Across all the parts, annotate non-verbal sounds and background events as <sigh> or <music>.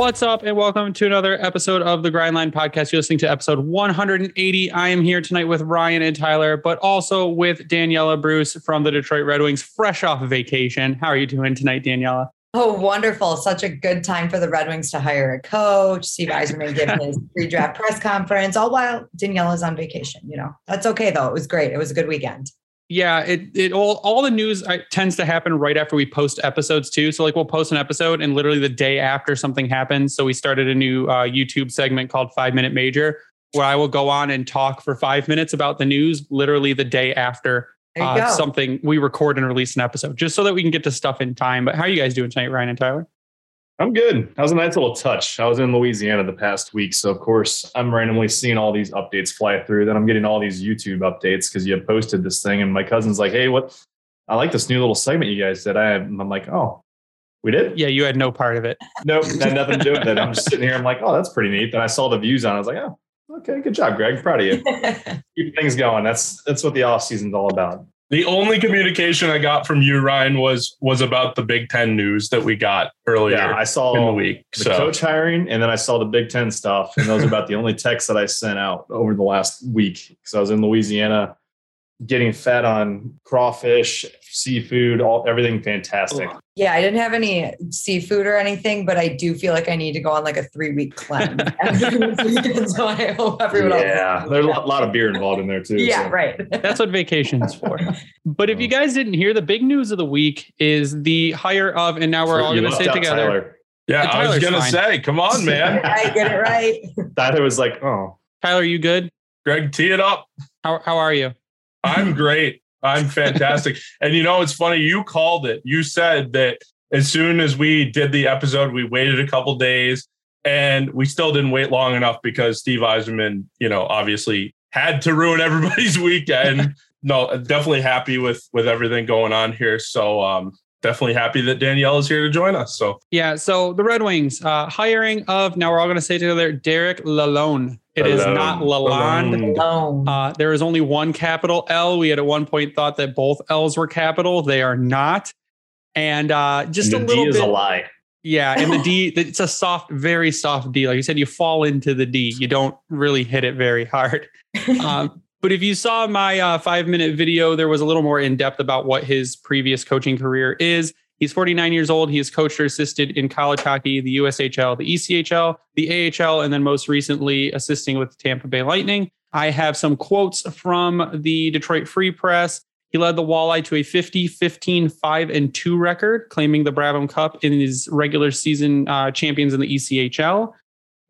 What's up, and welcome to another episode of the Grindline Podcast. You're listening to episode 180. I am here tonight with Ryan and Tyler, but also with Daniella Bruce from the Detroit Red Wings, fresh off vacation. How are you doing tonight, Daniella? Oh, wonderful. Such a good time for the Red Wings to hire a coach. Steve Yzerman give his <laughs> pre draft press conference, all while Daniella's on vacation. You know, that's okay though. It was great. It was a good weekend yeah it it all all the news uh, tends to happen right after we post episodes too. So like we'll post an episode and literally the day after something happens. So we started a new uh, youtube segment called five minute major where i will go on and talk for five minutes about the news literally the day after uh, something we record and release an episode just so that we can get to stuff in time. But how are you guys doing tonight ryan and tyler I'm good. That was a nice little touch. I was in Louisiana the past week, so of course I'm randomly seeing all these updates fly through. Then I'm getting all these YouTube updates because you posted this thing, and my cousin's like, "Hey, what? I like this new little segment you guys did." I I'm like, "Oh, we did? Yeah, you had no part of it. Nope, <laughs> had nothing to do with it. I'm just sitting here. I'm like, "Oh, that's pretty neat." Then I saw the views on. it. I was like, "Oh, okay, good job, Greg. Proud of you. <laughs> Keep things going. That's that's what the off season's all about." The only communication I got from you, Ryan, was was about the Big Ten news that we got earlier. Yeah, I saw in the week the so. coach hiring, and then I saw the Big Ten stuff, and those are about the only texts that I sent out over the last week because I was in Louisiana getting fed on crawfish, seafood, all everything fantastic. Yeah, I didn't have any seafood or anything, but I do feel like I need to go on like a three <laughs> week cleanse. so I hope everyone yeah, there's a lot of beer involved in there too. Yeah, so. right. That's what vacation's for. <laughs> But if you guys didn't hear, the big news of the week is the hire of, and now we're all going to say together. Tyler. Yeah, I was going to say, come on, <laughs> man. I get it right. Tyler was like, oh. Tyler, you good? Greg, tee it up. How, how are you? I'm great. I'm fantastic. <laughs> and you know, it's funny. You called it. You said that as soon as we did the episode, we waited a couple days and we still didn't wait long enough because Steve Yzerman, you know, obviously had to ruin everybody's <laughs> weekend. no, definitely happy with with everything going on here. So um definitely happy that Danielle is here to join us. So yeah, so the Red Wings uh hiring of now we're all going to say together Derek Lalonde. It Lalonde. is not Lalonde. Lalonde. Uh, there is only one capital L. We had at one point thought that both L's were capital. They are not. And uh, just and a little D is bit, a lie. Yeah, and the D, <laughs> it's a soft, very soft D. Like you said, you fall into the D. You don't really hit it very hard. <laughs> Um, but if you saw my uh, five minute video, there was a little more in depth about what his previous coaching career is. He's 49 years old. He has coached or assisted in college hockey, the USHL, the ECHL, the AHL, and then most recently assisting with the Tampa Bay Lightning. I have some quotes from the Detroit Free Press. He led the Walleye to a 50, 15, 5, and 2 record, claiming the Brabham Cup in his regular season uh, champions in the ECHL.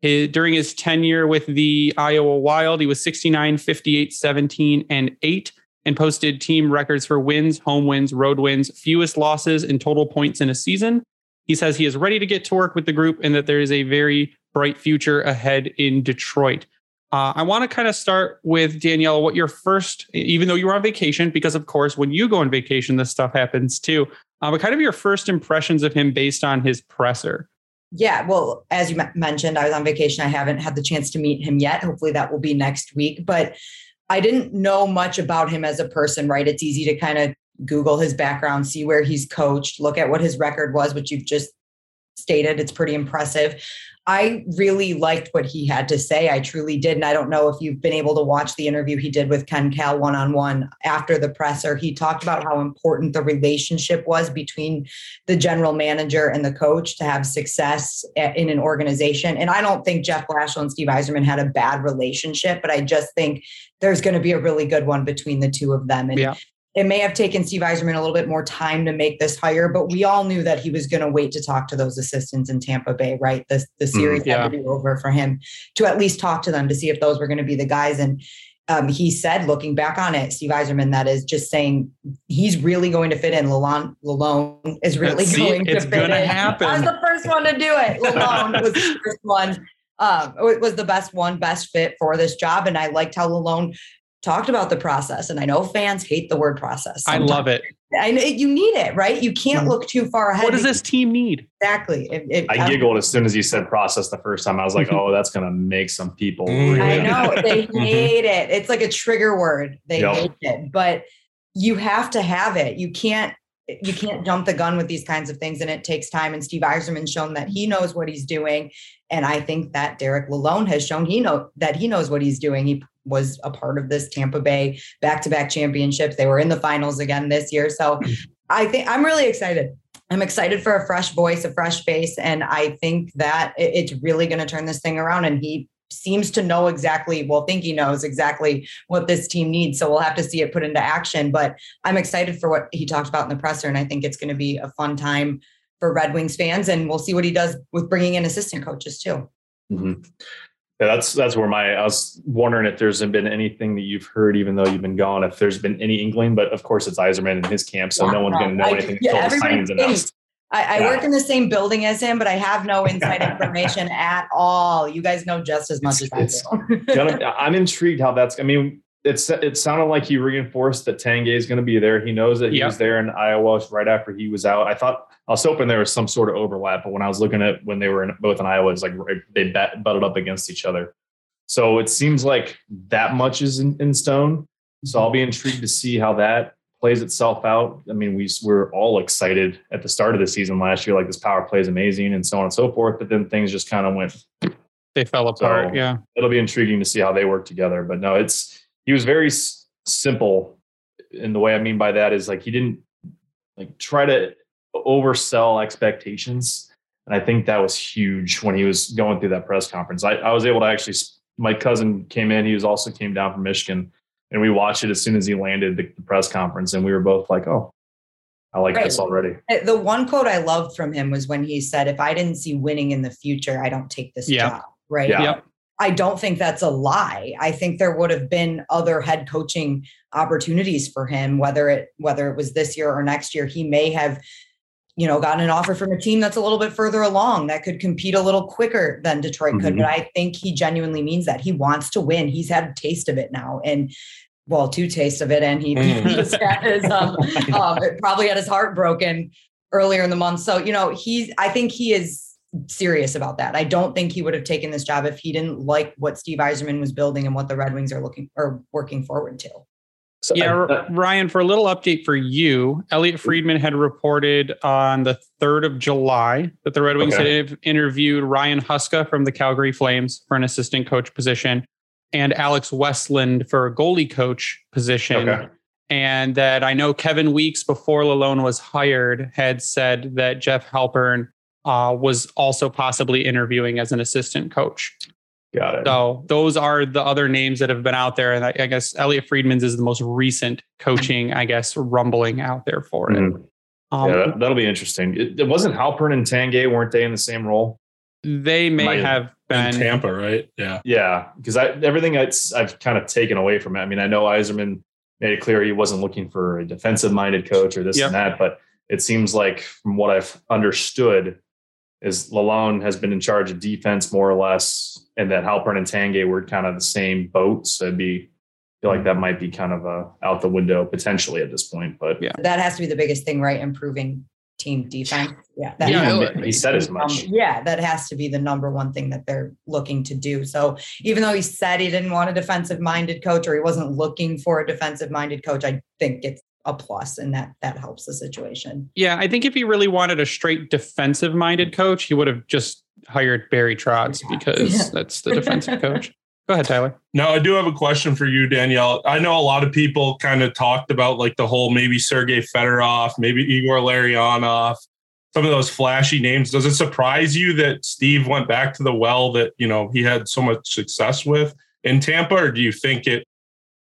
His, during his tenure with the Iowa Wild, he was 69, 58, 17, and 8 and posted team records for wins, home wins, road wins, fewest losses, and total points in a season. He says he is ready to get to work with the group and that there is a very bright future ahead in Detroit. Uh, I want to kind of start with Danielle. What your first, even though you were on vacation, because of course, when you go on vacation, this stuff happens too. Uh, but kind of your first impressions of him based on his presser. Yeah, well, as you mentioned, I was on vacation. I haven't had the chance to meet him yet. Hopefully, that will be next week. But I didn't know much about him as a person, right? It's easy to kind of Google his background, see where he's coached, look at what his record was, which you've just stated. It's pretty impressive. I really liked what he had to say. I truly did. And I don't know if you've been able to watch the interview he did with Ken Kal one on one after the presser. He talked about how important the relationship was between the general manager and the coach to have success eh, in an organization. And I don't think Jeff Blashill and Steve Yzerman had a bad relationship, but I just think there's going to be a really good one between the two of them. And yeah it may have taken Steve Yzerman a little bit more time to make this hire, but we all knew that he was going to wait to talk to those assistants in Tampa Bay, right? The, the mm, series mm, yeah. had to be over for him to at least talk to them to see if those were going to be the guys. And um, he said, looking back on it, Steve Yzerman, that is just saying he's really going to fit in. Lalonde, Lalonde is really see, going to fit in. Happen. I was the first one to do it. Lalonde was the first one. Um, it was the best one, best fit for this job. And I liked how Lalonde talked about the process. And I know fans hate the word process. Sometimes. I love it. I know you need it, right? You can't mm-hmm. look too far ahead. What does this team need? Exactly. If, if, I giggled as soon as you said process the first time. I was like, mm-hmm. oh, that's going to make some people. Mm-hmm. Really I know <laughs> they hate it. It's like a trigger word. They yep. hate it, but you have to have it. You can't you can't jump the gun with these kinds of things and it takes time. And Steve Yzerman's shown that he knows what he's doing. And I think that Derek Lalonde has shown he know that he knows what he's doing. He was a part of this Tampa Bay back-to-back championships. They were in the finals again this year. So hmm. I think I'm really excited. I'm excited for a fresh voice, a fresh face, and I think that it's really going to turn this thing around. And he seems to know exactly, well, think he knows exactly what this team needs. So we'll have to see it put into action. But I'm excited for what he talked about in the presser, and I think it's going to be a fun time for Red Wings fans. And we'll see what he does with bringing in assistant coaches too. Mm-hmm. Yeah, that's that's where my I was wondering if there's been anything that you've heard, even though you've been gone, if there's been any inkling. But of course, it's Yzerman and his camp, so yeah, no one's going to know I, anything yeah, until the signing's announced. I, I yeah. work in the same building as him, but I have no <laughs> inside information at all. You guys know just as much as I do. <laughs> I'm intrigued how that's. I mean, it's it sounded like he reinforced that Tanguay is going to be there. He knows that he yep. was there in Iowa right after he was out. I thought I was hoping there was some sort of overlap, but when I was looking at when they were in, both in Iowa, it's like they bet, butted up against each other. So it seems like that much is in, in stone. So I'll mm-hmm. be intrigued to see how that plays itself out. I mean, we were all excited at the start of the season last year, like this power play is amazing and so on and so forth. But then things just kind of went. They fell apart. So yeah. It'll be intriguing to see how they work together. But no, it's, he was very s- simple. And the way I mean by that is like he didn't like try to oversell expectations. And I think that was huge when he was going through that press conference. I, I was able to actually, my cousin came in, he was also came down from Michigan and we watched it as soon as he landed the, the press conference, and we were both like, "Oh, I like right. this already." The one quote I loved from him was when he said, "If I didn't see winning in the future, I don't take this yeah. job." Right? Yeah. Yep. I don't think that's a lie. I think there would have been other head coaching opportunities for him, whether it whether it was this year or next year. He may have, you know, gotten an offer from a team that's a little bit further along that could compete a little quicker than Detroit mm-hmm. could. But I think he genuinely means that. He wants to win. He's had a taste of it now, and well, two tastes of it, and he mm. had his, um, <laughs> um, probably had his heart broken earlier in the month. So you know, he's. I think he is serious about that. I don't think he would have taken this job if he didn't like what Steve Yzerman was building and what the Red Wings are looking or working forward to. So, yeah, uh, Ryan, for a little update for you, Elliotte Friedman had reported on the 3rd of July that the Red Wings okay. had interviewed Ryan Huska from the Calgary Flames for an assistant coach position and Alex Westlund for a goalie coach position. Okay. And that I know Kevin Weekes, before Lalonde was hired, had said that Jeff Halpern uh, was also possibly interviewing as an assistant coach. Got it. So those are the other names that have been out there. And I, I guess Elliotte Friedman's is the most recent coaching, I guess, rumbling out there for it. Um, yeah, that, will be interesting. It, it, wasn't Halpern and Tanguay, weren't they in the same role? They may Might have been Tampa, right? Yeah, yeah. Because I everything I, I've kind of taken away from it. I mean, I know Yzerman made it clear he wasn't looking for a defensive minded coach or this yep. and that, but it seems like from what I've understood is Lalonde has been in charge of defense more or less, and that Halpern and Tanguay were kind of the same boat. So it'd be feel like that might be kind of a out the window potentially at this point. But yeah, that has to be the biggest thing, right? Improving team defense. Yeah, that yeah, he said as much. yeah, that has to be the number one thing that they're looking to do. So even though he said he didn't want a defensive minded coach or he wasn't looking for a defensive minded coach, I think it's a plus and that that helps the situation. Yeah, I think if he really wanted a straight defensive minded coach, he would have just hired Barry Trotz because yeah. <laughs> that's the defensive coach. Go ahead, Tyler. Now, I do have a question for you, Danielle. I know a lot of people kind of talked about like the whole maybe Sergey Fedorov, maybe Igor Larionov, some of those flashy names. Does it surprise you that Steve went back to the well that you know he had so much success with in Tampa, or do you think it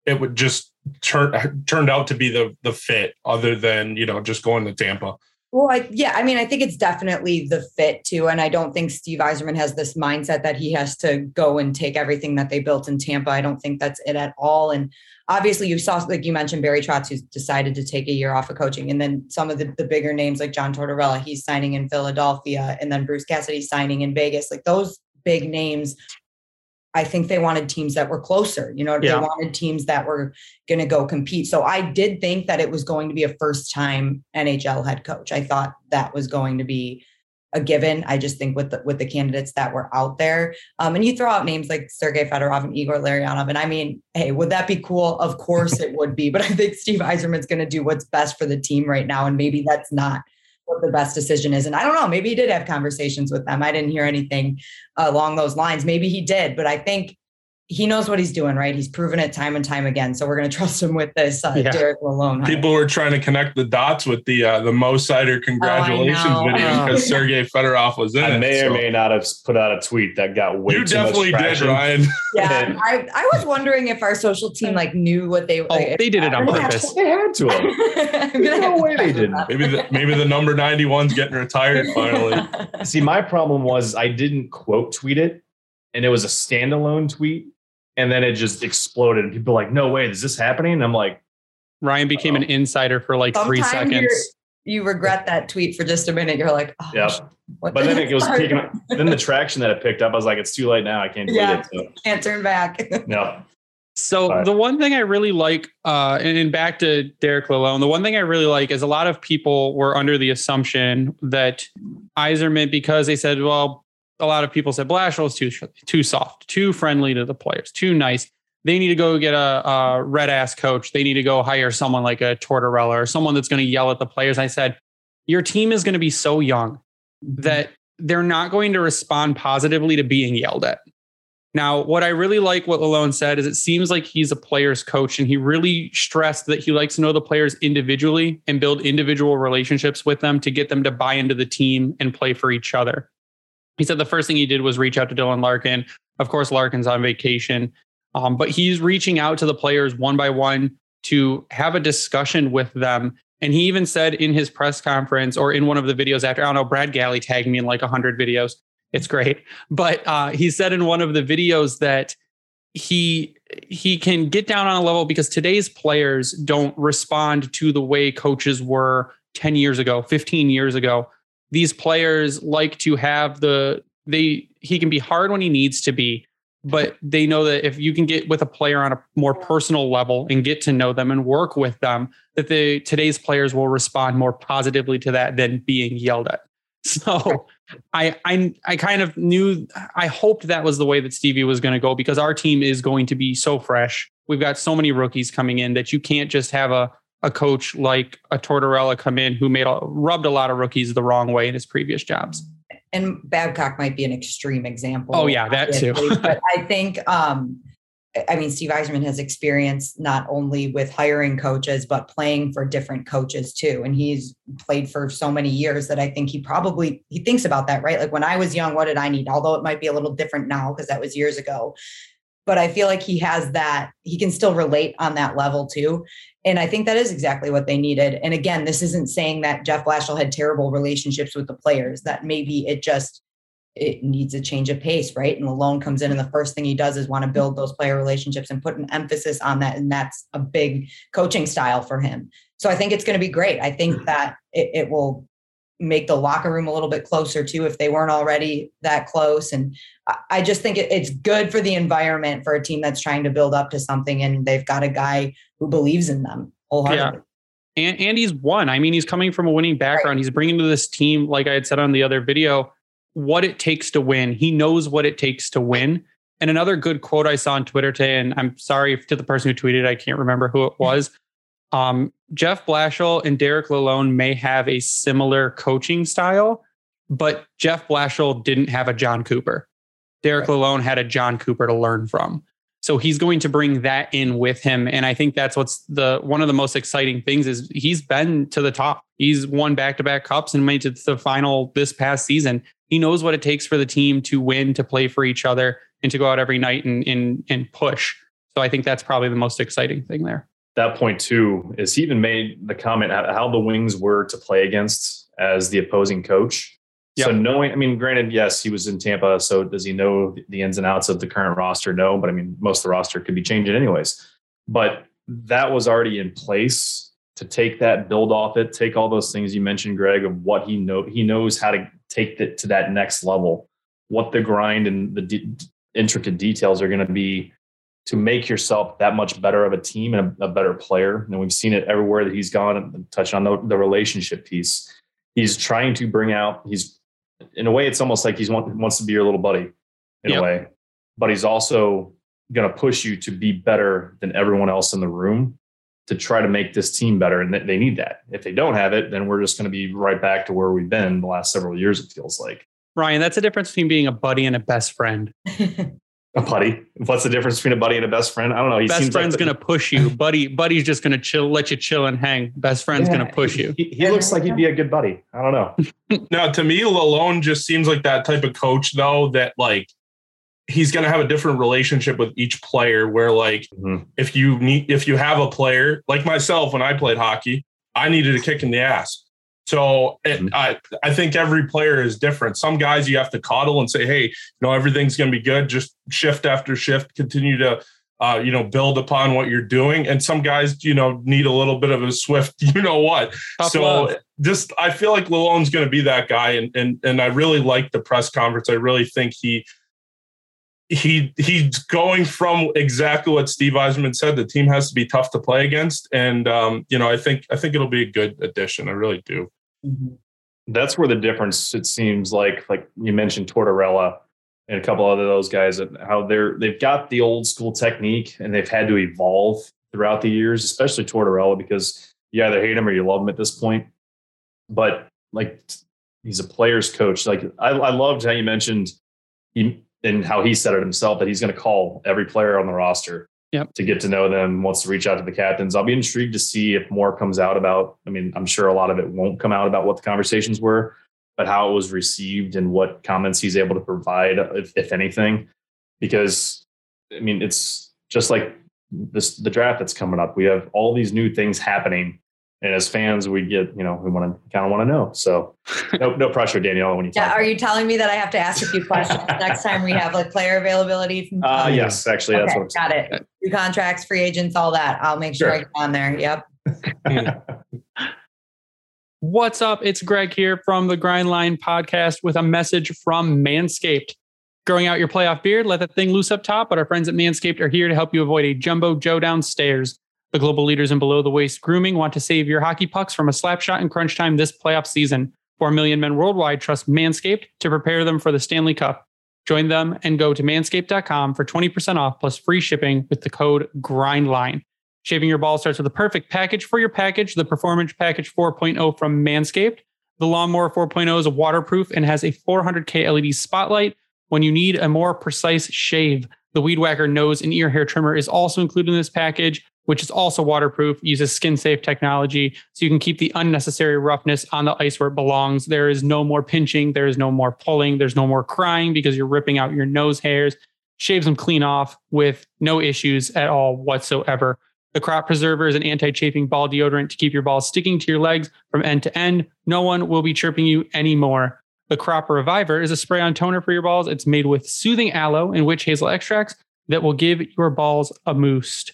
it would just turn turned out to be the the fit, other than you know just going to Tampa? Well, I, yeah, I mean, I think it's definitely the fit too. And I don't think Steve Yzerman has this mindset that he has to go and take everything that they built in Tampa. I don't think that's it at all. And obviously, you saw, like you mentioned, Barry Trotz, who's decided to take a year off of coaching. And then some of the, the bigger names like John Tortorella, he's signing in Philadelphia. And then Bruce Cassidy signing in Vegas. Like those big names I think they wanted teams that were closer. You know, yeah. they wanted teams that were going to go compete. So I did think that it was going to be a first time NHL head coach. I thought that was going to be a given. I just think with the with the candidates that were out there, um, and you throw out names like Sergei Fedorov and Igor Larionov, and I mean, hey, would that be cool? Of course it would be, but I think Steve Yzerman's going to do what's best for the team right now, and maybe that's not what the best decision is. And I don't know, maybe he did have conversations with them. I didn't hear anything uh, along those lines. Maybe he did, but I think he knows what he's doing, right? He's proven it time and time again. So we're going to trust him with this, uh, yeah. Derek Lalonde. People were trying to connect the dots with the uh, the Mo Seider congratulations oh, video because Sergey Fedorov was in I it. may so. or may not have put out a tweet that got way you too definitely much did, Ryan. <laughs> Yeah, I, I was wondering if our social team like knew what they. Oh, like, they did it on purpose. They had to. <laughs> There's no way they didn't. Maybe the maybe the number ninety one's getting retired finally. See, my problem was I didn't quote tweet it, and it was a standalone tweet and then it just exploded. And people were like, no way, is this happening? And I'm like, Ryan became an insider for like three seconds. You regret that tweet for just a minute. You're like, oh, yeah. But then it was picking up, <laughs> then the traction that it picked up, I was like, it's too late now. I can't yeah, it. So. Can't turn back. <laughs> no. So right. the one thing I really like, uh, and back to Derek Lalonde, the one thing I really like is a lot of people were under the assumption that Yzerman, because they said, well, a lot of people said Blashill is too too soft, too friendly to the players, too nice. They need to go get a, a red ass coach. They need to go hire someone like a Tortorella or someone that's going to yell at the players. I said, your team is going to be so young that they're not going to respond positively to being yelled at. Now, what I really like what Lalonde said is it seems like he's a player's coach and he really stressed that he likes to know the players individually and build individual relationships with them to get them to buy into the team and play for each other. He said the first thing he did was reach out to Dylan Larkin. Of course, Larkin's on vacation, um, but he's reaching out to the players one by one to have a discussion with them. And he even said in his press conference or in one of the videos after, I don't know, Brad Galli tagged me in like 100 videos. It's great. But uh, he said in one of the videos that he he can get down on a level because today's players don't respond to the way coaches were 10 years ago, 15 years ago these players like to have the they he can be hard when he needs to be but they know that if you can get with a player on a more personal level and get to know them and work with them that the today's players will respond more positively to that than being yelled at <laughs> so I, I I kind of knew I hoped that was the way that Stevie was going to go because our team is going to be so fresh. We've got so many rookies coming in that you can't just have a a coach like a Tortorella come in who made a, rubbed a lot of rookies the wrong way in his previous jobs. And Babcock might be an extreme example. Oh yeah, that too. <laughs> but I think um, I mean, Steve Yzerman has experience not only with hiring coaches, but playing for different coaches too. And he's played for so many years that I think he probably he thinks about that, right? Like when I was young, what did I need? Although it might be a little different now because that was years ago. But I feel like he has that, he can still relate on that level too. And I think that is exactly what they needed. And again, this isn't saying that Jeff Blashill had terrible relationships with the players, that maybe it just it needs a change of pace, right? And Lalonde comes in and the first thing he does is want to build those player relationships and put an emphasis on that. And that's a big coaching style for him. So I think it's going to be great. I think hmm. that it, it will make the locker room a little bit closer too if they weren't already that close. And i just think it's good for the environment for a team that's trying to build up to something and they've got a guy who believes in them wholeheartedly. Yeah. and, and he's won. I mean he's coming from a winning background. Right. he's bringing to this team like i had said on the other video what it takes to win. He knows what it takes to win. And another good quote i saw on twitter today and i'm sorry to the person who tweeted i can't remember who it <laughs> was um, Jeff Blashill and Derek Lalonde may have a similar coaching style, but Jeff Blashill didn't have a Jon Cooper. Derek right. Lalonde had a Jon Cooper to learn from. So he's going to bring that in with him. And I think that's what's the one of the most exciting things is he's been to the top. He's won back-to-back cups and made to the final this past season. He knows what it takes for the team to win, to play for each other, and to go out every night and and, and push. So I think that's probably the most exciting thing there that point too is he even made the comment how the Wings were to play against as the opposing coach. Yep. So knowing, I mean, granted, yes, he was in Tampa. So does he know the ins and outs of the current roster? No, but I mean, most of the roster could be changing anyways. But that was already in place to take that, build off it, take all those things you mentioned, Greg, of what he know. He knows how to take it to that next level. What the grind and the de- intricate details are going to be to make yourself that much better of a team and a, a better player. And we've seen it everywhere that he's gone, touching on the, the relationship piece. He's trying to bring out, he's in a way, it's almost like he's want, wants to be your little buddy in Yep. a way, but he's also going to push you to be better than everyone else in the room to try to make this team better. And th- they need that. If they don't have it, then we're just going to be right back to where we've been the last several years, it feels like. Ryan, that's the difference between being a buddy and a best friend. <laughs> A buddy. What's the difference between a buddy and a best friend? I don't know. He best seems friend's like gonna push you. Buddy, buddy's just gonna chill, let you chill and hang. Best friend's Yeah. gonna push you. He, he looks like he'd be a good buddy. I don't know. <laughs> Now, to me, Lalonde just seems like that type of coach, though, that like he's going to have a different relationship with each player. Where like Mhm. if you need, if you have a player like myself when I played hockey, I needed a kick in the ass. So it, Mhm. I I think every player is different. Some guys you have to coddle and say, hey, you know, everything's going to be good. Just shift after shift, continue to. Uh, you know, build upon what you're doing, and some guys, you know, need a little bit of a swift, <laughs> you know what, Tough so love. just I feel like Lalonde's going to be that guy, and and and I really like the press conference. I really think he he he's going from exactly what Steve Yzerman said. The team has to be tough to play against, and um, you know I think I think it'll be a good addition. I really do. Mm-hmm. that's where the difference it seems like like you mentioned Tortorella and a couple other those guys that how they're they've got the old school technique and they've had to evolve throughout the years especially Tortorella because you either hate him or you love him at this point. But like he's a player's coach. Like I, I loved how you mentioned he and how he said it himself that he's going to call every player on the roster Yep. to get to know them, wants to reach out to the captains. I'll be intrigued to see if more comes out about. I mean, I'm sure a lot of it won't come out about what the conversations were, but how it was received and what comments he's able to provide, if, if anything. Because I mean, it's just like this the draft that's coming up. We have all these new things happening. And as fans, we get, you know, we want to kind of want to know. So no, no pressure, Danielle, when you Yeah, talk. are you telling me that I have to ask a few questions <laughs> next time we have like player availability? From Uh, yes, actually, that's okay, what I'm got it. New contracts, free agents, all that. I'll make sure, Sure. I get on there. Yep. <laughs> What's up? It's Greg here from the Grindline podcast with a message from Manscaped. Growing out your playoff beard, let that thing loose up top, but our friends at Manscaped are here to help you avoid a jumbo Joe downstairs. The global leaders in below the waist grooming want to save your hockey pucks from a slap shot in crunch time this playoff season. 4 million men worldwide trust Manscaped to prepare them for the Stanley Cup. Join them and go to manscaped.com for 20% off plus free shipping with the code GRINDLINE. Shaving your ball starts with a perfect package for your package, the Performance Package 4.0 from Manscaped. The Lawnmower 4.0 is waterproof and has a 400K LED spotlight. When you need a more precise shave, the Weed Whacker nose and ear hair trimmer is also included in this package, which is also waterproof, uses skin safe technology, so you can keep the unnecessary roughness on the ice where it belongs. There is no more pinching, there is no more pulling, there's no more crying because you're ripping out your nose hairs. Shaves them clean off with no issues at all whatsoever. The crop preserver is an anti-chafing ball deodorant to keep your balls sticking to your legs from end to end. No one will be chirping you anymore. The crop reviver is a spray-on toner for your balls. It's made with soothing aloe and witch hazel extracts that will give your balls a boost.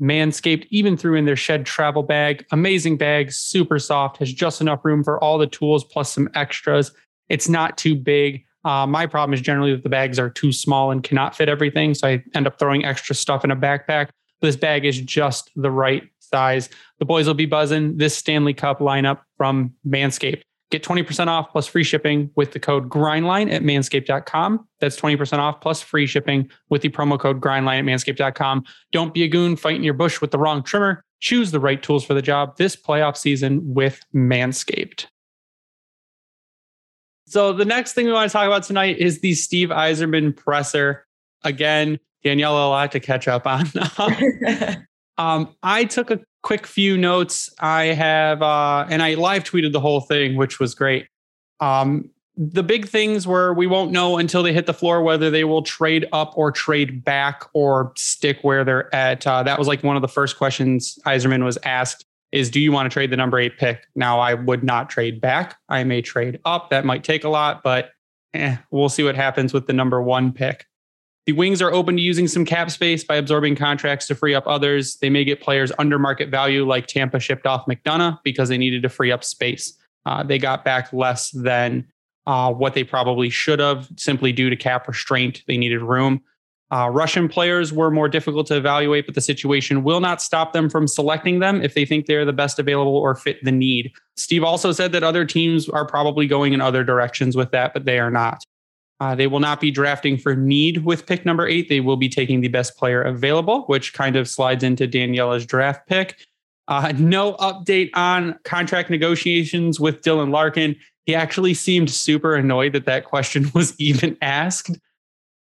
Manscaped even threw in their shed travel bag. Amazing bag, super soft, has just enough room for all the tools plus some extras. It's not too big. Uh, my problem is generally that the bags are too small and cannot fit everything. So I end up throwing extra stuff in a backpack. This bag is just the right size. The boys will be buzzing this Stanley Cup lineup from Manscaped. Get 20% off plus free shipping with the code GRINDLINE at manscaped.com. That's 20% off plus free shipping with the promo code GRINDLINE at manscaped.com. Don't be a goon fighting your bush with the wrong trimmer. Choose the right tools for the job this playoff season with Manscaped. So the next thing we want to talk about tonight is the Steve Yzerman presser. Again, Danielle, a lot to catch up on. <laughs> Um, <laughs> um, I took a quick few notes. I have, uh, and I live tweeted the whole thing, which was great. Um, the big things were we won't know until they hit the floor whether they will trade up or trade back or stick where they're at. Uh, that was like one of the first questions Yzerman was asked is do you want to trade the number eight pick? Now I would not trade back. I may trade up. That might take a lot, but eh, we'll see what happens with the number one pick. The Wings are open to using some cap space by absorbing contracts to free up others. They may get players under market value, like Tampa shipped off McDonagh because they needed to free up space. Uh, they got back less than uh, what they probably should have, simply due to cap restraint. They needed room. Uh, Russian players were more difficult to evaluate, but the situation will not stop them from selecting them if they think they're the best available or fit the need. Steve also said that other teams are probably going in other directions with that, but they are not. Uh, they will not be drafting for need with pick number eight. They will be taking the best player available, which kind of slides into Daniella's draft pick. Uh, no update on contract negotiations with Dylan Larkin. He actually seemed super annoyed that that question <laughs> was even asked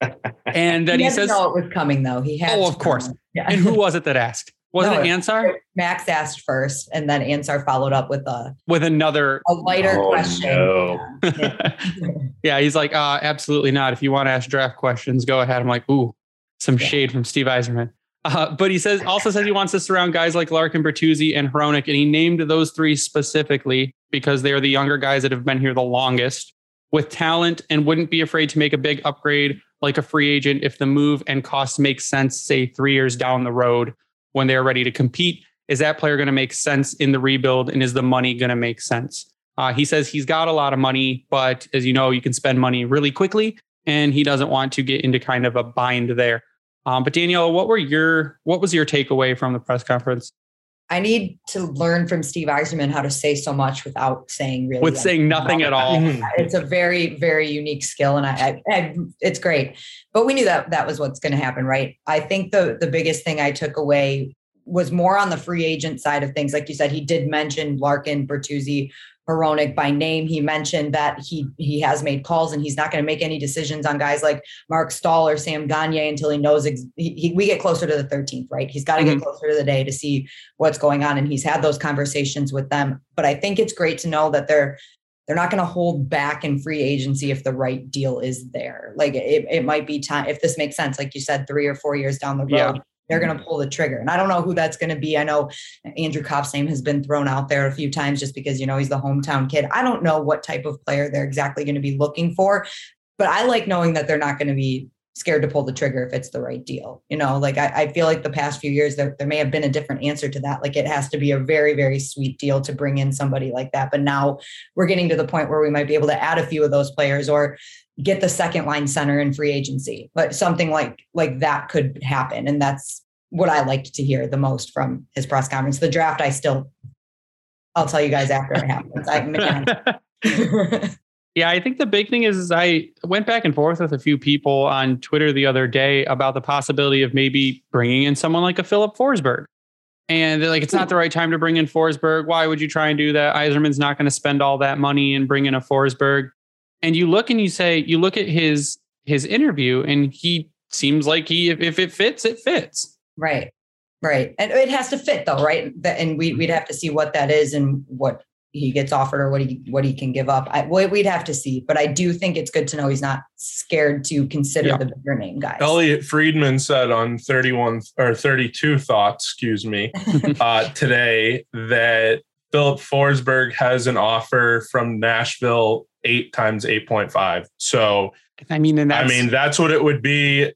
<laughs> and then he, he says, "know it was coming, though." He had. "Oh, of course." Yeah. And who <laughs> was it that asked? Was No, it Ansar Max asked first, and then Ansar followed up with a, with another? a lighter Oh, question. no. Yeah. <laughs> yeah, he's like, uh, absolutely not. If you want to ask draft questions, go ahead. I'm like, ooh, some Yeah. shade from Steve Yzerman. Uh, but he says also says he wants to surround guys like Larkin, Bertuzzi, and Hronek, and he named those three specifically because they are the younger guys that have been here the longest with talent and wouldn't be afraid to make a big upgrade like a free agent if the move and cost makes sense, say three years down the road when they're ready to compete. Is that player going to make sense in the rebuild, and is the money going to make sense? Uh, he says he's got a lot of money, but as you know, you can spend money really quickly, and he doesn't want to get into kind of a bind there. Um, but Daniella, what were your what was your takeaway from the press conference I need to learn from Steve Yzerman how to say so much without saying really with anything saying nothing at all? It's a very very unique skill and I, I, I it's great. But we knew that that was what's going to happen right? I think the the biggest thing i took away was more on the free agent side of things. Like you said he did mention larkin bertuzzi Hronek by name. He mentioned that he he has made calls and he's not going to make any decisions on guys like Marc Staal or Sam Gagner until he knows ex- he, he- we get closer to the 13th, right? He's got to get mm-hmm. closer to the day to see what's going on, and he's had those conversations with them. But I think it's great to know that they're they're not going to hold back in free agency if the right deal is there. Like it, it might be time if this makes sense, like you said, three or four years down the road, Yeah. They're going to mm-hmm. pull the trigger. And I don't know who that's going to be. I know Andrew Copp's name has been thrown out there a few times just because you know he's the hometown kid. I don't know what type of player they're exactly going to be looking for, but I like knowing that they're not going to be scared to pull the trigger if it's the right deal. You know, like I, I feel like the past few years there, there may have been a different answer to that. Like it has to be a very, very sweet deal to bring in somebody like that. But now we're getting to the point where we might be able to add a few of those players or get the second line center in free agency. But something like like that could happen. And that's what I liked to hear the most from his press conference. The draft, I still I'll tell you guys after it happens. I man. <laughs> <laughs> Yeah, I think the big thing is, is I went back and forth with a few people on Twitter the other day about the possibility of maybe bringing in someone like a Filip Forsberg. And they're like, it's not the right time to bring in Forsberg. Why would you try and do that? Yzerman's not going to spend all that money and bring in a Forsberg. And you look and you say, you look at his his interview, and he seems like he, if, if it fits, it fits. Right. Right. And it has to fit though, right? And we, we'd have to see what that is and what he gets offered or what he what he can give up. I, we- we'd have to see. But I do think it's good to know he's not scared to consider Yeah. the bigger name guys. Elliotte Friedman said on 31 or 32 thoughts, excuse me, <laughs> uh, today that Filip Forsberg has an offer from Nashville eight times 8.5. So, I mean, and I mean, that's what it would be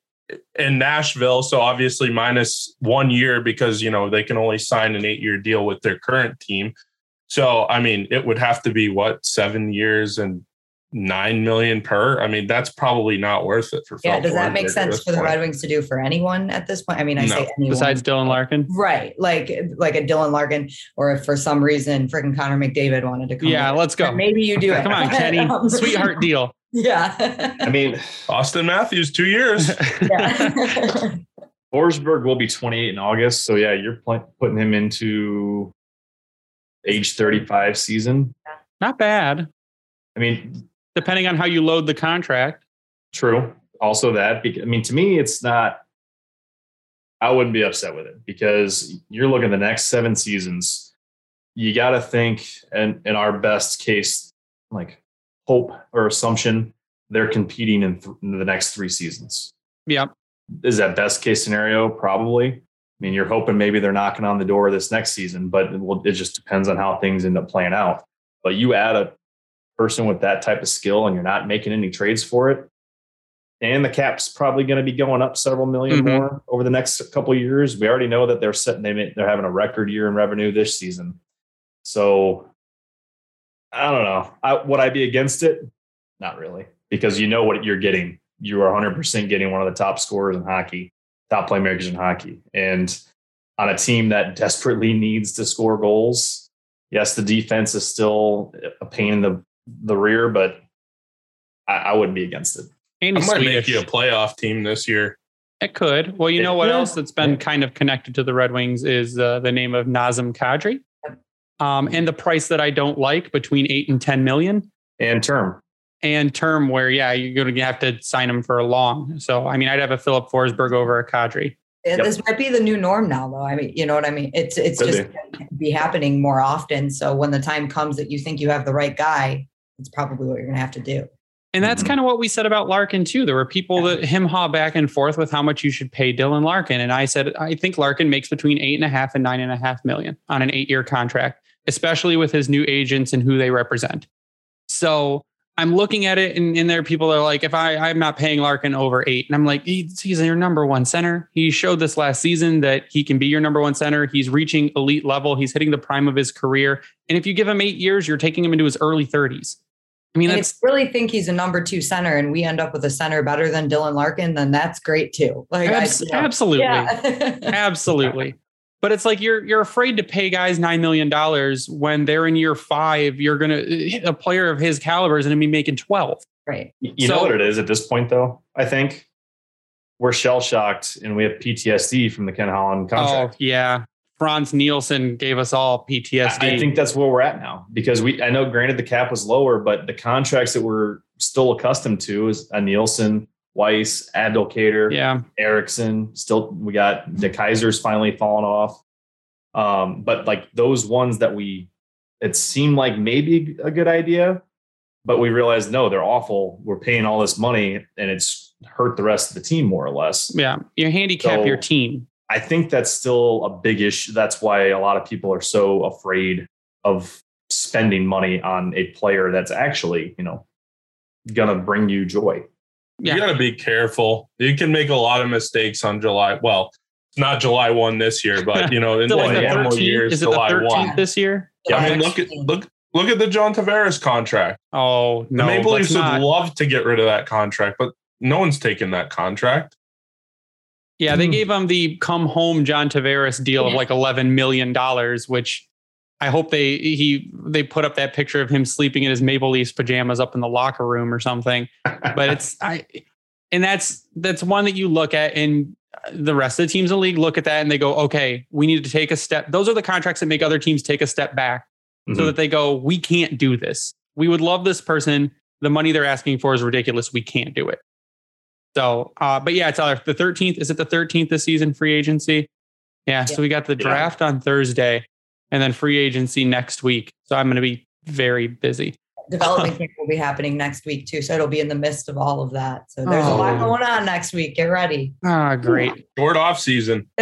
in Nashville. So, obviously, minus one year because, you know, they can only sign an eight year deal with their current team. So, I mean, it would have to be what, seven years and nine million per? I mean, that's probably not worth it for yeah, Phil does that make sense this for the point. Red Wings to do for anyone at this point? I mean, I No. say anyone. besides Dylan Larkin. Right. Like like a Dylan Larkin, or if for some reason freaking Connor McDavid wanted to come. Yeah, over, let's go. Maybe you do it. Come on, <laughs> Kenny. Um, Sweetheart <laughs> deal. Yeah. I mean, Auston Matthews, two years. <laughs> yeah. Forsberg will be 28 in August. So, yeah, you're pl- putting him into age 35 season. Not bad, I mean, depending on how you load the contract. True. Also, that I mean, to me, it's not. I wouldn't be upset with it because you're looking at the next seven seasons. You got to think, and in our best case, like hope or assumption, they're competing in, th- in the next three seasons. Yep. Is that best case scenario? Probably. I mean, you're hoping maybe they're knocking on the door this next season, but it, will, it just depends on how things end up playing out. But you add a person with that type of skill and you're not making any trades for it, and the cap's probably going to be going up several 1000000 Mhm. more over the next couple of years. We already know that they're setting they may- they're having a record year in revenue this season. So I don't know. I, would I be against it? Not really, because you know what you're getting you are 100% getting one of the top scorers in hockey, top playmakers in hockey. And on a team that desperately needs to score goals, yes, the defense is still a pain in the, the rear, but I, I wouldn't be against it. I might make you a playoff team this year. It could. Well, you know what else that's been kind of connected to the Red Wings is uh, the name of Nazem Kadri, um, and the price that I don't like between eight and ten million, and term, and term where yeah you're going to have to sign him for a long. So I mean I'd have a Filip Forsberg over a Kadri. Yep. This might be the new norm now, though. I mean, you know what I mean. It's it's Could just be. be happening more often. So when the time comes that you think you have the right guy, it's probably what you're going to have to do. And that's mm-hmm. kind of what we said about Larkin too. There were people that him haw back and forth with how much you should pay Dylan Larkin. And I said, I think Larkin makes between eight and a half and nine and a half million on an eight year contract, especially with his new agents and who they represent. So I'm looking at it and, and there people that are like, if I, I'm not paying Larkin over eight. And I'm like, he's, he's your number one center. He showed this last season that he can be your number one center. He's reaching elite level. He's hitting the prime of his career. And if you give him eight years, you're taking him into his early 30s. I mean, if you really think he's a number two center, and we end up with a center better than Dylan Larkin, then that's great too. Like, Abs- I, absolutely, yeah. <laughs> absolutely. But it's like you're you're afraid to pay guys nine million dollars when they're in year five. You're gonna a player of his caliber is gonna be making twelve. Right. You so, know what it is at this point, though. I think we're shell shocked and we have PTSD from the Ken Holland oh, contract. Oh yeah, Frans Nielsen gave us all PTSD. I, I think that's where we're at now because we I know granted the cap was lower, but the contracts that we're still accustomed to is a Nielsen, Weiss, Abdelkader, yeah, Eriksson. Still, we got the Kaiser's finally fallen off. Um, but like those ones that we, it seemed like maybe a good idea, but we realized no, they're awful. We're paying all this money, and it's hurt the rest of the team more or less. Yeah, you handicap so, your team. I think that's still a big issue. That's why a lot of people are so afraid of spending money on a player that's actually, you know, gonna bring you joy. Yeah. You got to be careful. You can make a lot of mistakes on July. Well, it's not July one this year, but <laughs> you know, in like the normal years, Is it July the 13th one this year. Yeah, I mean, look at look look at the John Tavares contract. Oh no, the Maple Leafs would love to get rid of that contract, but no one's taking that contract. Yeah, they hmm. gave him the come home John Tavares deal of like eleven million dollars, which I hope they he they put up that picture of him sleeping in his Maple Leafs pajamas up in the locker room or something. but it's <laughs> I and that's that's one that you look at and the rest of the teams in the league look at that and they go, okay, we need to take a step. Those are the contracts that make other teams take a step back mm-hmm. so that they go, we can't do this. We would love this person. The money they're asking for is ridiculous. We can't do it. So, uh, but yeah, Tyler, the 13th, is it the 13th this season free agency? Yeah, yeah. So we got the draft yeah. on Thursday and then free agency next week. So I'm going to be very busy. Development <laughs> camp will be happening next week too. So it'll be in the midst of all of that. So there's oh. a lot oh. going on next week. Get ready. Ah, great. Short off season. <laughs>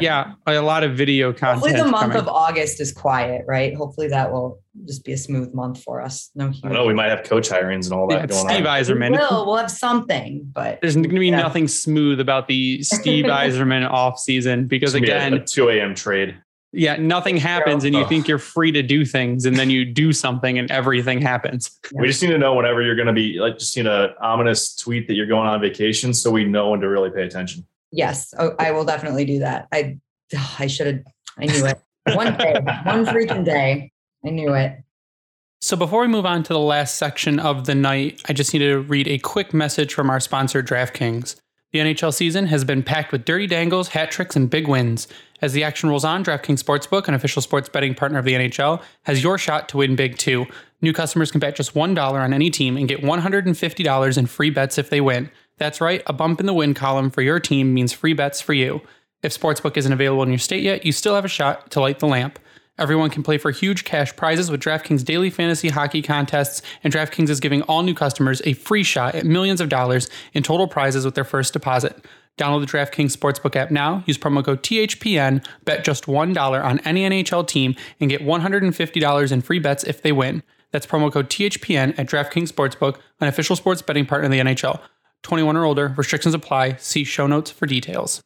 yeah, a lot of video content. Hopefully the month coming. of August is quiet, right? Hopefully that will just be a smooth month for us. No, I know we might have coach hirings and all that yeah, going Steve on. Yzerman. We will. We'll have something, but there's going to be yeah. nothing smooth about the Steve <laughs> Yzerman off season because again, a, a 2 a.m. trade. Yeah, nothing happens, and you think you're free to do things, and then you do something, and everything happens. We just need to know whenever you're going to be like just seen an ominous tweet that you're going on vacation, so we know when to really pay attention. Yes, oh, I will definitely do that. I <sighs> I should have. I knew it. One day, one freaking day. I knew it. So before we move on to the last section of the night, I just need to read a quick message from our sponsor, DraftKings. The NHL season has been packed with dirty dangles, hat tricks, and big wins. As the action rolls on, DraftKings Sportsbook, an official sports betting partner of the NHL, has your shot to win big too. New customers can bet just $1 on any team and get $150 in free bets if they win. That's right, a bump in the win column for your team means free bets for you. If Sportsbook isn't available in your state yet, you still have a shot to light the lamp. Everyone can play for huge cash prizes with DraftKings daily fantasy hockey contests, and DraftKings is giving all new customers a free shot at millions of dollars in total prizes with their first deposit. Download the DraftKings Sportsbook app now, use promo code THPN, bet just $1 on any NHL team, and get $150 in free bets if they win. That's promo code THPN at DraftKings Sportsbook, an official sports betting partner of the NHL. 21 or older, restrictions apply. See show notes for details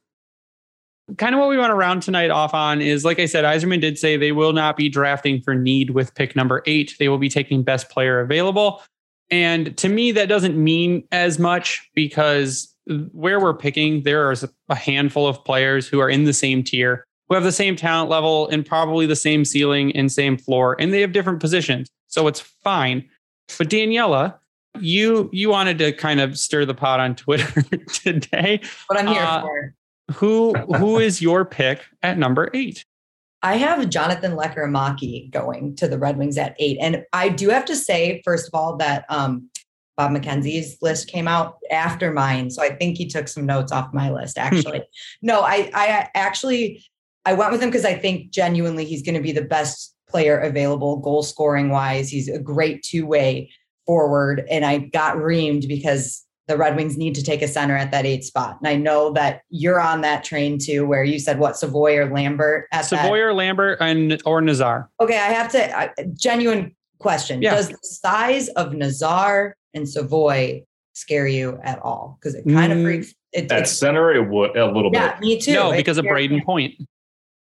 kind of what we want to round tonight off on is like I said, Yzerman did say they will not be drafting for need with pick number eight. They will be taking best player available. And to me, that doesn't mean as much because where we're picking, there is a handful of players who are in the same tier, who have the same talent level and probably the same ceiling and same floor, and they have different positions. So it's fine. But Daniella, you you wanted to kind of stir the pot on <laughs> Twitter today. What I'm here Uh, for. Who who is your pick at number eight? I have Jonathan Lecker going to the Red Wings at eight. And I do have to say, first of all, that um, Bob McKenzie's list came out after mine. So I think he took some notes off my list, actually. no, I, I actually, I went with him because I think genuinely he's going to be the best player available goal scoring wise. He's a great two way forward. And I got reamed because the Red Wings need to take a center at that eight spot. And I know that you're on that train too, where you said what Savoie or Lambert at that. Savoie or Lambert and or Nazar. Okay, I have to uh, genuine question. Yeah. Does the size of Nazar and Savoie scare you at all? Because it kind of Mm, freaks. It, At it's, center, it would a little bit. yeah, bit. me too. no, because of Brayden me. Point.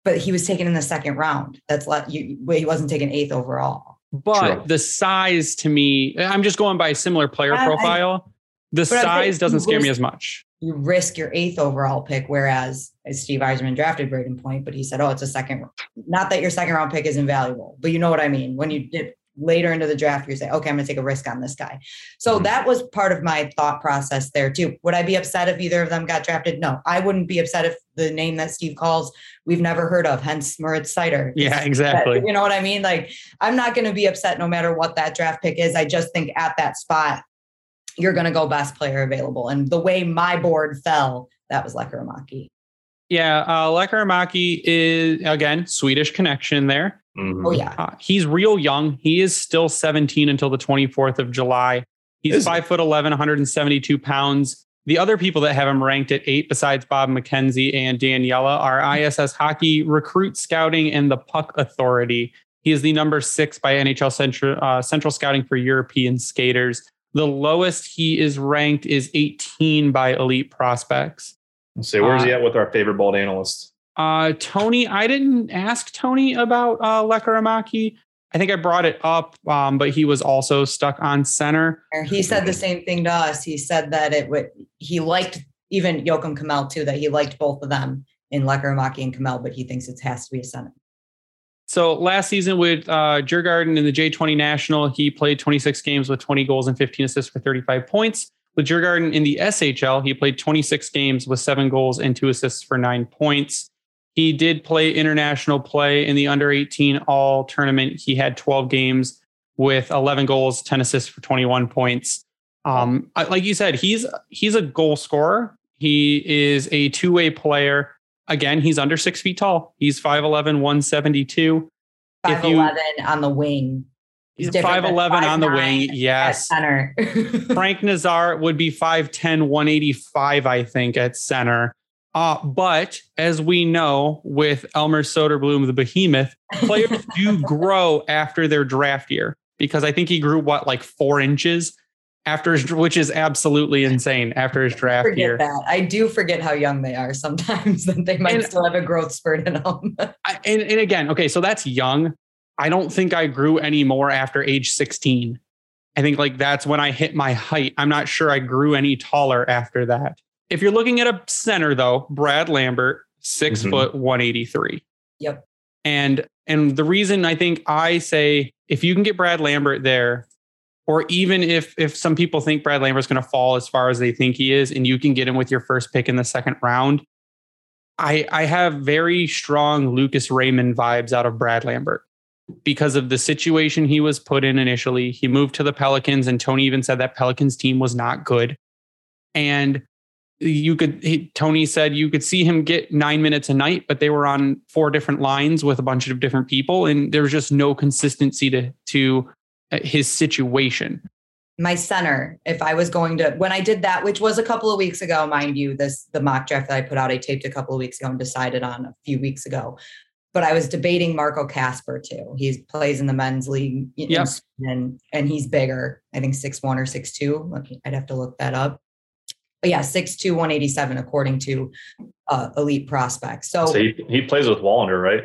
But he was taken in the second round. That's let you. He wasn't taken eighth overall. But True. the size to me, I'm just going by a similar player I- I- profile. the I'm saying size doesn't he scare me as much. You risk your eighth overall pick, whereas Steve Yzerman drafted Brayden Point, but he said, "Oh, it's a second. Not that your second round pick is invaluable, but you know what I mean. When you dip later into the draft, you say, "Okay, I'm going to take a risk on this guy." So Mhm. that was part of my thought process there too. Would I be upset if either of them got drafted? No, I wouldn't be upset if the name that Steve calls we've never heard of, hence Moritz Seider. Yeah, exactly. You know what I mean? Like, I'm not going to be upset no matter what that draft pick is. I just think at that spot, you're going to go best player available. And the way my board fell, that was Lekkerimäki. Yeah, uh, Lekkerimäki is again Swedish connection there. Mhm. Oh, yeah. Uh, he's real young. He is still 17 until the 24th of July. He's Is he? five foot 11, 172 pounds. The other people that have him ranked at eight, besides Bob McKenzie and Daniella, are ISS Hockey Recruit Scouting and the Puck Authority. He is the number six by NHL Central, uh, Central Scouting for European skaters. The lowest he is ranked is 18 by Elite Prospects. Let's see, where's Uh, he at with our favorite bald analyst? Uh, Tony, I didn't ask Tony about uh, Lekkerimäki. I think I brought it up, um, but he was also stuck on center. He said the same thing to us. He said that it would, he liked even Joakim Kemell too, that he liked both of them in Lekaramaki and Kemell, but he thinks it has to be a center. So last season with uh, Djurgården in the J20 National, he played 26 games with 20 goals and 15 assists for 35 points. With Djurgården in the SHL, he played 26 games with seven goals and two assists for nine points. He did play international play in the under 18 all tournament. He had 12 games with 11 goals, 10 assists for 21 points. Um, like you said, he's he's a goal scorer. He is a two way player. Again, he's under six feet tall. He's 5'11, 172. If you- 5'11 on the wing. He's different than 5'11 on the 5'9 wing. At Yes. center. <laughs> Frank Nazar would be 5'10, 185, I think, at center. Uh, but as we know, with Elmer Soderblom, the behemoth, players do <laughs> grow after their draft year because I think he grew what, like four inches after his, which is absolutely insane after his draft forget year. that. I do forget how young they are sometimes, <laughs> that they might And- still have a growth spurt in them. <laughs> I, and, and again, okay, so that's young. I don't think I grew any more after age 16. I think like that's when I hit my height. I'm not sure I grew any taller after that. If you're looking at a center though, Brad Lambert, 6 Mhm. foot 183. Yep. And and the reason I think I say if you can get Brad Lambert there, or even if if some people think Brad Lambert's going to fall as far as they think he is, and you can get him with your first pick in the second round, I I have very strong Lucas Raymond vibes out of Brad Lambert because of the situation he was put in initially. He moved to the Pelicans, and Tony even said that Pelicans team was not good. And you could, he, Tony said you could see him get nine minutes a night, but they were on four different lines with a bunch of different people, and there was just no consistency to to uh, his situation. my center if i was going to when i did that which was a couple of weeks ago mind you this the mock draft that i put out i taped a couple of weeks ago and decided on a few weeks ago but i was debating marco kasper too he plays in the men's league Yep. Sweden, and he's bigger i think six one or six two i'd have to look that up but yeah six two, 187 according to uh, elite prospects so So he, he plays with Wallinder, right?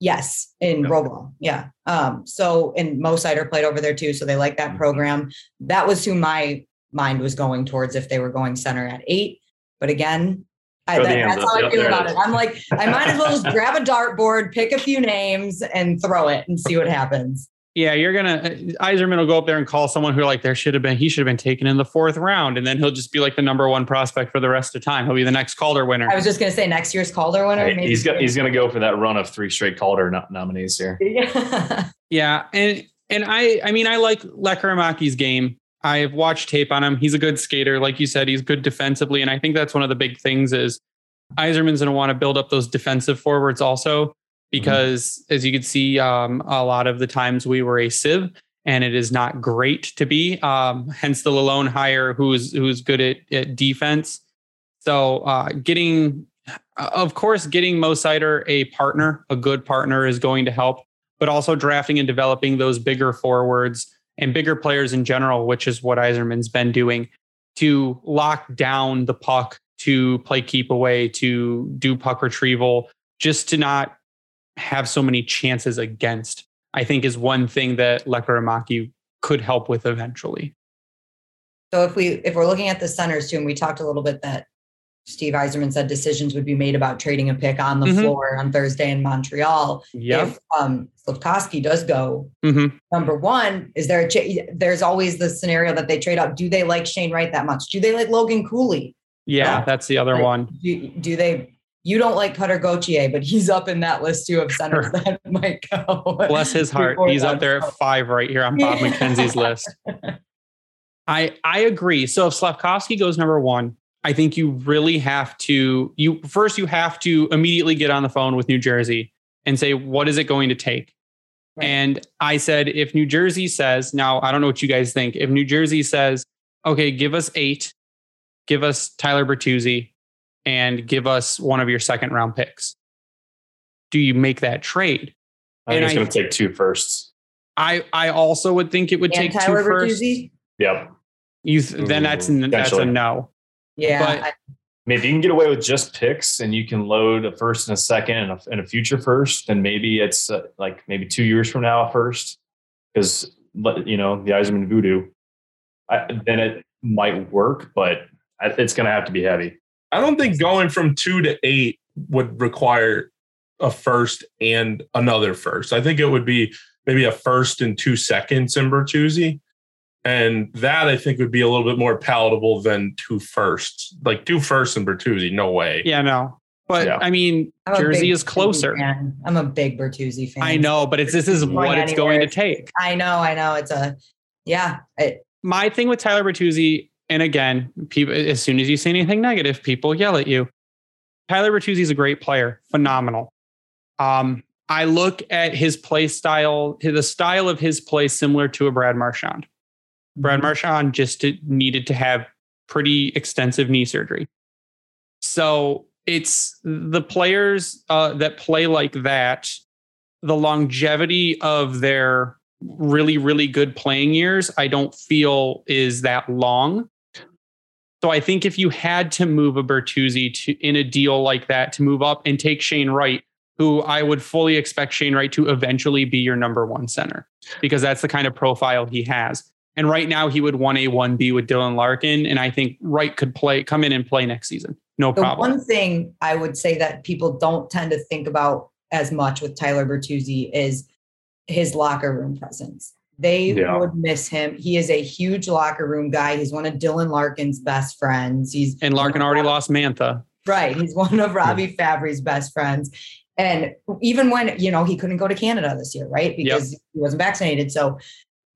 Yes, in Yep. Robo. Yeah. Um, so and Mo Seider played over there too. So they like that Mhm. program. That was who my mind was going towards if they were going center at eight. But again, I, that- that's up. how I Yep, feel there it it. I'm like, I might as well just grab a dartboard, pick a few names, and throw it and see what happens. Yeah, you're gonna uh, Yzerman will go up there and call someone who like there should have been he should have been taken in the fourth round, and then he'll just be like the number one prospect for the rest of time. He'll be the next Calder winner. I was just gonna say next year's Calder winner. Hey, maybe he's got, he's going to go for that run of three straight Calder no- nominees here. <laughs> Yeah. Yeah, and and I I mean I like Lekkerimäki's game. I've watched tape on him. He's a good skater, like you said. He's good defensively, and I think that's one of the big things is Yzerman's going to want to build up those defensive forwards also because as you can see, um, a lot of the times we were a sieve, and it is not great to be. Um, hence the Lalonde hire, who's who's good at, at defense. So uh, getting, of course, getting Mo Seider a partner, a good partner, is going to help but also drafting and developing those bigger forwards and bigger players in general, which is what Yzerman's been doing to lock down the puck, to play keep away, to do puck retrieval, just to not have so many chances against, I think is one thing that Lekkerimäki could help with eventually. So if we if we're looking at the centers too, and we talked a little bit that Steve Yzerman said decisions would be made about trading a pick on the Mhm. floor on Thursday in Montreal. Yep. If um Slavkovsky does go hmm number one, is there a cha- there's always the scenario that they trade up. Do they like Shane Wright that much? Do they like Logan Cooley? Yeah, Yeah. that's the other Like, one. Do, do they you don't like Cutter Gauthier, but he's up in that list too of centers that might go. <laughs> Bless his heart. He's up there at five right here on Bob McKenzie's <laughs> list. I I agree. So if Slavkovsky goes number one, I think you really have to you first you have to immediately get on the phone with New Jersey and say what is it going to take. Right. And I said if New Jersey says now I don't know what you guys think. If New Jersey says okay, give us eight, give us Tyler Bertuzzi, and give us one of your second round picks. Do you make that trade? I think And it's going to take two firsts. I I also would think it would and take Tyler two first. Bertuzzi? Yep. You th- then that's Ooh, that's a no. Yeah. But- I- I mean, if you can get away with just picks and you can load a first and a second and a, and a future first, then maybe it's uh, like maybe two years from now a first because you know the Yzerman voodoo. I, then it might work, but it's going to have to be heavy. I don't think going from two to eight would require a first and another first. I think it would be maybe a first and two seconds in Bertuzzi. And that I think would be a little bit more palatable than two firsts. Like two firsts in Bertuzzi, no way. Yeah, no. But Yeah. I mean, I'm Jersey is closer. Fan. I'm a big Bertuzzi fan. I know, but it's this is Going what it's going to take. I know. I know. It's a yeah. It, My thing with Tyler Bertuzzi, and again, people as soon as you say anything negative, people yell at you. Tyler Bertuzzi is a great player, phenomenal. Um, I look at his play style, the style of his play similar to a Brad Marchand. Brad Mm-hmm. Marchand just needed to have pretty extensive knee surgery. So it's the players uh, that play like that, the longevity of their really, really good playing years, I don't feel is that long. So I think if you had to move a Bertuzzi to in a deal like that to move up and take Shane Wright, who I would fully expect Shane Wright to eventually be your number one center because that's the kind of profile he has. And right now he would 1A, 1B with Dylan Larkin. And I think Wright could play, come in and play next season. No the problem. one thing I would say that people don't tend to think about as much with Tyler Bertuzzi is his locker room presence. They Yeah. would miss him. He is a huge locker room guy. He's one of Dylan Larkin's best friends. He's and Larkin already lost Mantha. Right. He's one of Robbie Fabbri's best friends. And even when, you know, he couldn't go to Canada this year, right? Because he wasn't vaccinated. So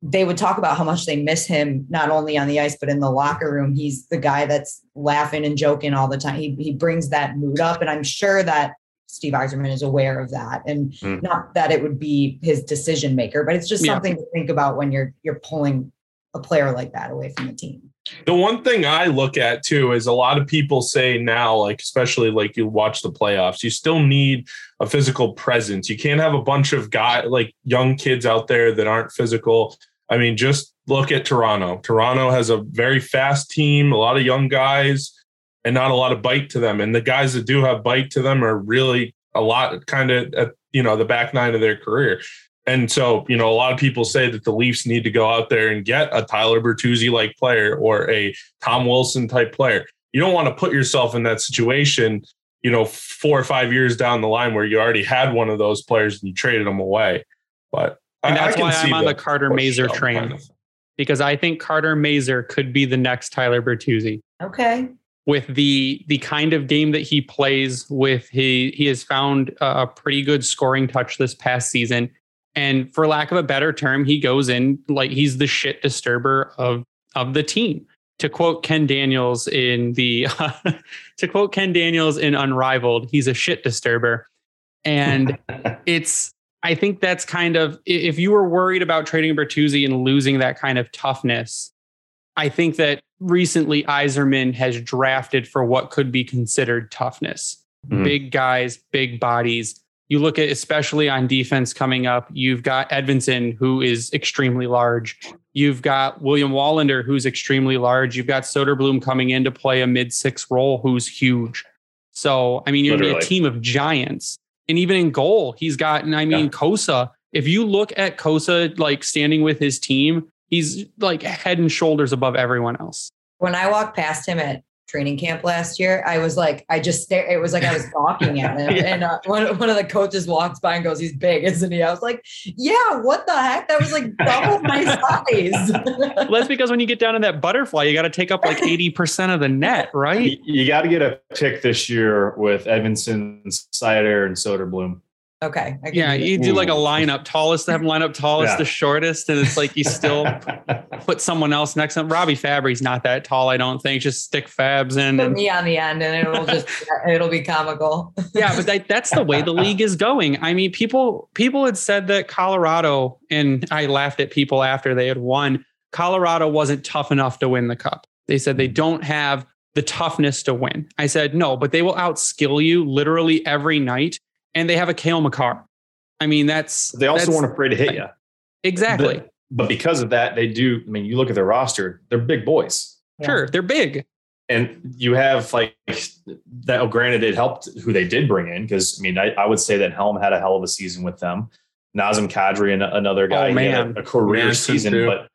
they would talk about how much they miss him, not only on the ice, but in the locker room. He's the guy that's laughing and joking all the time. He, he brings that mood up. And I'm sure that Steve Yzerman is aware of that. And Hmm. not that it would be his decision maker, but it's just Yeah. something to think about when you're you're pulling a player like that away from the team. The one thing I look at too is a lot of people say now, like especially like you watch the playoffs, you still need a physical presence. You can't have a bunch of guy like young kids out there that aren't physical. I mean, just look at Toronto. Toronto has a very fast team, a lot of young guys, and not a lot of bite to them. And the guys that do have bite to them are really a lot kind of at you know, the back nine of their career. And so, you know, a lot of people say that the Leafs need to go out there and get a Tyler Bertuzzi like player or a Tom Wilson type player. You don't want to put yourself in that situation, you know, four or five years down the line where you already had one of those players and you traded them away. But and that's I, I why I'm on the, the Carter Mazur train kind of. because I think Carter Mazur could be the next Tyler Bertuzzi. Okay. With the the kind of game that he plays, with he he has found a pretty good scoring touch this past season. And for lack of a better term, he goes in like he's the shit disturber of of the team. To quote Ken Daniels in the uh, <laughs> to quote Ken Daniels in Unrivaled, he's a shit disturber. And <laughs> it's I think that's kind of if you were worried about trading Bertuzzi and losing that kind of toughness, I think that recently Yzerman has drafted for what could be considered toughness. Mm-hmm. Big guys, big bodies, you look at especially on defense coming up, you've got Edvinsson, who is extremely large. You've got William Wallinder, who's extremely large. You've got Soderblom coming in to play a mid six role, who's huge. So, I mean, you're be a team of giants. And even in goal, he's got, I mean, yeah. Cossa. If you look at Cossa, like standing with his team, he's like head and shoulders above everyone else. When I walked past him at training camp last year, I was like, I just stared. It was like I was <laughs> gawking at him. yeah. And uh, one, one of the coaches walks by and goes, He's big, isn't he? I was like, Yeah, what the heck? That was like double my <laughs> size. well, that's because when you get down to that butterfly, you got to take up like 80% of the net, right? You, you got to get a pick this year with Edvinsson, Seider, and Soderblom. Okay. Yeah, you do like a lineup, tallest to have lineup, tallest yeah. to shortest, and it's like you still <laughs> put someone else next to him. Robbie Fabbri's not that tall, I don't think. Just stick Fabs in. Put and, me on the end, and it'll just <laughs> it'll be comical. yeah, but that, that's the way the league is going. I mean, people people had said that Colorado, and I laughed at people after they had won. Colorado wasn't tough enough to win the cup. They said they don't have the toughness to win. I said no, but they will outskill you literally every night and they have a Cale Makar. I mean, that's they also that's, weren't afraid to hit you. Exactly. But, but, because of that, they do. I mean, you look at their roster; they're big boys. Sure, they're big. And you have like that. Oh, Granted, it helped who they did bring in because I mean, I, I, would say that Helm had a hell of a season with them. Nazem Kadri and another guy, oh, man. a, a, career season, too. but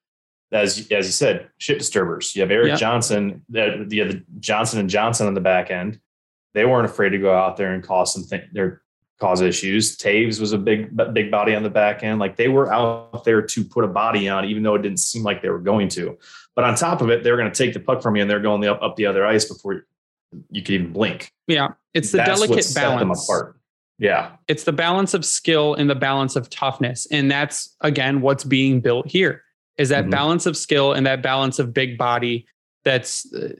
as as you said, shit disturbers. You have Erik yep. Johnson, uh, the, the, the Johnson and Johnson on the back end. They weren't afraid to go out there and cause some thing. They're cause issues. Toews was a big big body on the back end. Like they were out there to put a body on, even though it didn't seem like they were going to. But on top of it, they were going to take the puck from you and they're going up up the other ice before you could even blink. Yeah, it's the That's delicate balance. Yeah, it's the balance of skill and the balance of toughness, and that's again what's being built here. Is that mm-hmm. balance of skill and that balance of big body? That's uh,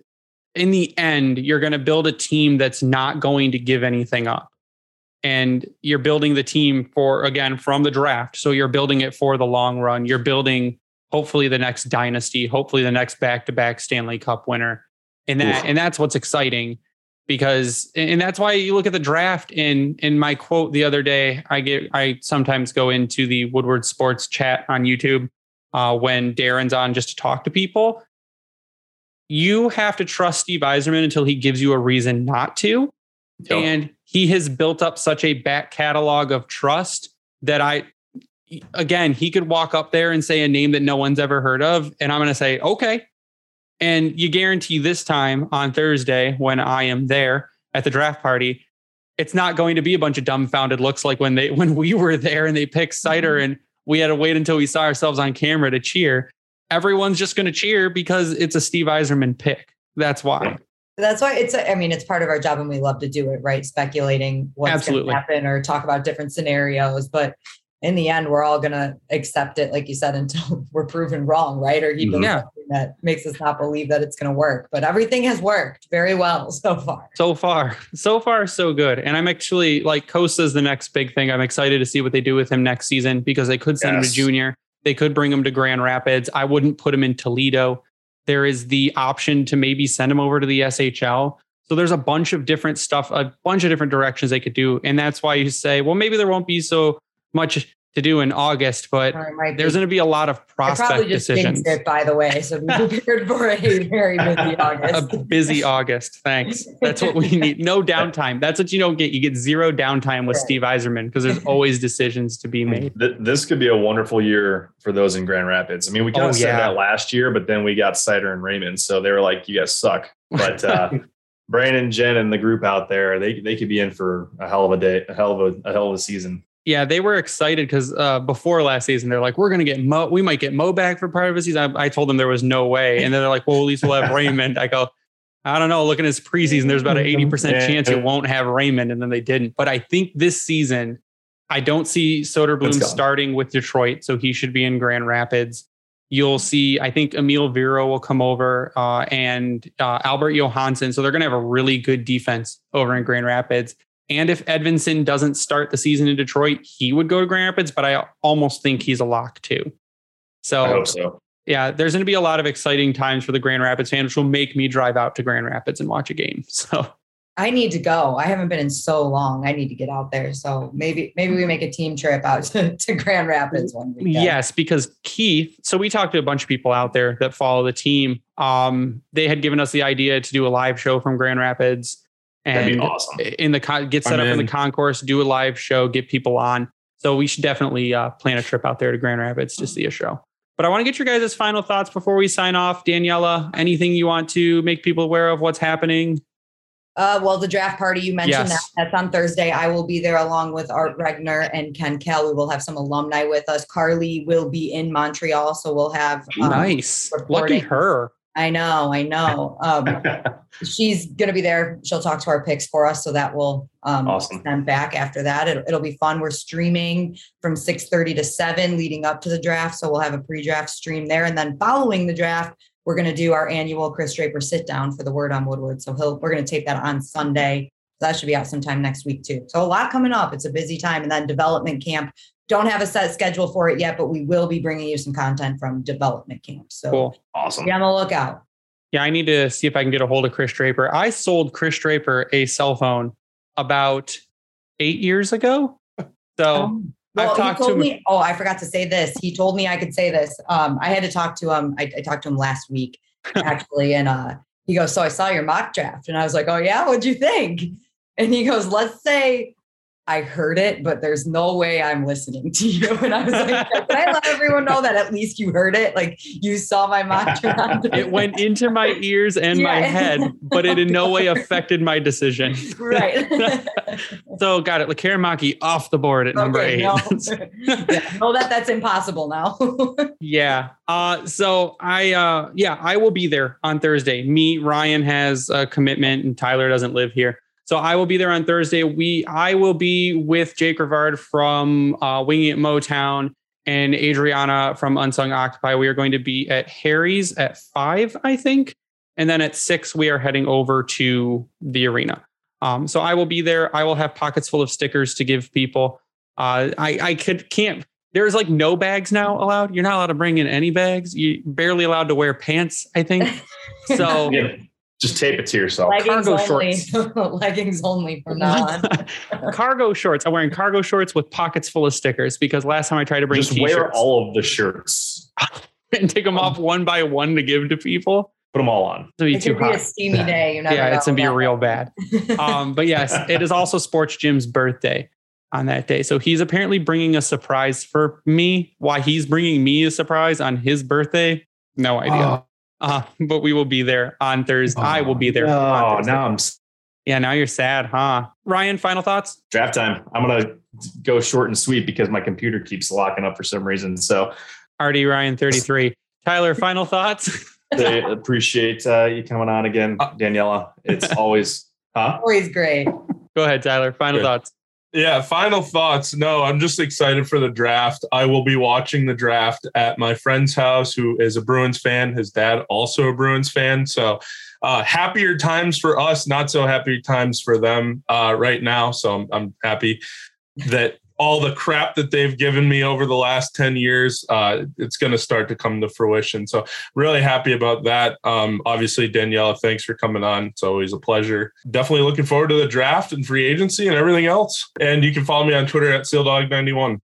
in the end, you're going to build a team that's not going to give anything up and you're building the team for again from the draft. So you're building it for the long run. You're building hopefully the next dynasty hopefully the next back-to-back stanley cup winner. And that and that's what's exciting because and that's why you look at the draft. In in my quote the other day i get i sometimes go into the woodward sports chat on youtube uh, when darren's on just to talk to people. You have to trust steve yzerman until he gives you a reason not to. Yep. and he has built up such a back catalog of trust that I, again, he could walk up there and say a name that no one's ever heard of. And I'm going to say, okay. And you guarantee this time on Thursday when I am there at the draft party, it's not going to be a bunch of dumbfounded looks like when they <laughs> when we were there and they picked Seider mm-hmm. and we had to wait until we saw ourselves on camera to cheer. Everyone's just going to cheer because it's a Steve Yzerman pick. That's why that's why it's i mean it's part of our job and we love to do it right? Speculating what's going to happen or talk about different scenarios but in the end we're all going to accept it like you said until <laughs> we're proven wrong right? Or he mm-hmm. does yeah. that makes us not believe that it's going to work but everything has worked very well <laughs> so far. So far so far so good. And i'm actually like Cossa's the next big thing. I'm excited to see what they do with him next season because they could send yes. him to junior. They could bring him to grand rapids. I wouldn't put him in toledo there is the option to maybe send him over to the SHL. So there's a bunch of different stuff, a bunch of different directions they could do. And that's why you say, well, maybe there won't be so much to do in August, but Or there's going to be a lot of I probably prospect just decisions. it, by the way. So be <laughs> prepared for a very busy <laughs> August. A busy August. Thanks. That's what we <laughs> need. No downtime. That's what you don't get. You get zero downtime with Right. Steve Yzerman because there's always decisions to be made. This could be a wonderful year for those in Grand Rapids. I mean, we kind Oh, of said yeah. that last year, but then we got Seider and Raymond, so they were like, "You guys suck." But uh, Brandon, Jen, and the group out there, they they could be in for a hell of a day, a hell of a, a hell of a season. Yeah, they were excited because uh, before last season, they're like, we're going to get Mo. We might get Mo back for part of the season. I, I told them there was no way. And then they're like, well, at least we'll have Raymond. I go, I don't know. Looking at his preseason, there's about an <laughs> 80% chance you won't have Raymond. And then they didn't. But I think this season, I don't see Soderblom starting with Detroit. So he should be in Grand Rapids. You'll see, I think Eemil Viro will come over uh, and uh, Albert Johansson. So they're going to have a really good defense over in Grand Rapids. And if Edvinsson doesn't start the season in Detroit, he would go to Grand Rapids, but I almost think he's a lock too. So, I hope so. yeah, there's going to be a lot of exciting times for the Grand Rapids fans, which will make me drive out to Grand Rapids and watch a game. <laughs> So, I need to go. I haven't been in so long. I need to get out there. So maybe maybe we make a team trip out <laughs> to, to Grand Rapids one weekend. yes, because Keith, so we talked to a bunch of people out there that follow the team. Um, they had given us the idea to do a live show from Grand Rapids. That'd be And awesome. in the con- get set I'm up in. in. the concourse, do a live show, get people on. So we should definitely uh, plan a trip out there to Grand Rapids to see a show. But I want to get your guys' final thoughts before we sign off. Daniella, anything you want to make people aware of what's happening? Uh, well, the draft party you mentioned Yes. that that's on Thursday. I will be there along with Art Regner and Ken Kal. We will have some alumni with us. Carly will be in Montreal, so we'll have. um, nice. Lucky her. I know, I know. Um, <laughs> she's going to be there. She'll talk to our picks for us, so that will um, Awesome. send back after that. It'll, it'll be fun. We're streaming from six thirty to seven, leading up to the draft. So we'll have a pre-draft stream there, and then following the draft, we're going to do our annual Chris Draper sit down for the Word on Woodward. So he'll we're going to tape that on Sunday. That should be out sometime next week too. So a lot coming up. It's a busy time, and then development camp. Don't have a set schedule for it yet, but we will be bringing you some content from development camp. So Cool. awesome. be on the lookout. Yeah, I need to see if I can get a hold of Chris Draper. I sold Chris Draper a cell phone about eight years ago. So Um, I've well, he talked to him- me. Oh, I forgot to say this. He told me I could say this. Um, I had to talk to him. I, I talked to him last week, <laughs> actually, and uh, he goes, "So I saw your mock draft," and I was like, "Oh yeah, what'd you think?" And he goes, "Let's say I heard it, but there's no way I'm listening to you." <laughs> And I was like, "Can I let everyone know that at least you heard it? Like you saw my draft." <laughs> it went into my ears and my head, but it in no way <laughs> affected my decision. right. So got it. Lekkerimäki off the board at number Okay, eight. no. yeah, know that that's impossible now. Yeah. Uh, so I, uh, yeah, I will be there on Thursday. Me, Ryan has a commitment and Tyler doesn't live here. So I will be there on Thursday. We, I will be with Jake Rivard from uh, Winging It Motown and Adriana from Unsung Occupy. We are going to be at Harry's at five, I think. And then at six, we are heading over to the arena. Um, so I will be there. I will have pockets full of stickers to give people. Uh, I, I could can't there's like no bags now allowed. You're not allowed to bring in any bags. You're barely allowed to wear pants, I think. <laughs> So Yeah, just tape it to yourself. leggings Cargo only. shorts. <laughs> leggings only from now on. cargo shorts. I'm wearing cargo shorts with pockets full of stickers because last time I tried to bring Just t-shirts wear all of the shirts. <laughs> and take them off one by one to give to people. Put them all on. It'll be It too could be a hot. steamy day. You never Yeah, it's gonna be real bad. <laughs> Um, but yes, it is also Sports Jim's birthday on that day. So he's apparently bringing a surprise for me. Why he's bringing me a surprise on his birthday? No idea. Uh, but we will be there on Thursday. I will be there. on Oh, Thursday. now I'm Yeah, now you're sad, huh? Ryan, final thoughts? draft time. I'm gonna go short and sweet because my computer keeps locking up for some reason. So RD Ryan 33. Tyler, final thoughts? <laughs> they appreciate uh, you coming on again, Daniella. It's always huh? Always great. Go ahead, Tyler. Final Good. thoughts. Yeah, final thoughts. No, I'm just excited for the draft. I will be watching the draft at my friend's house, who is a Bruins fan. His dad also a Bruins fan. So uh, happier times for us, not so happy times for them uh, right now. So I'm, I'm happy that all the crap that they've given me over the last 10 years, uh, it's going to start to come to fruition. So really happy about that. Um, obviously, Daniella, thanks for coming on. It's always a pleasure. Definitely looking forward to the draft and free agency and everything else. And you can follow me on Twitter at SealDog91.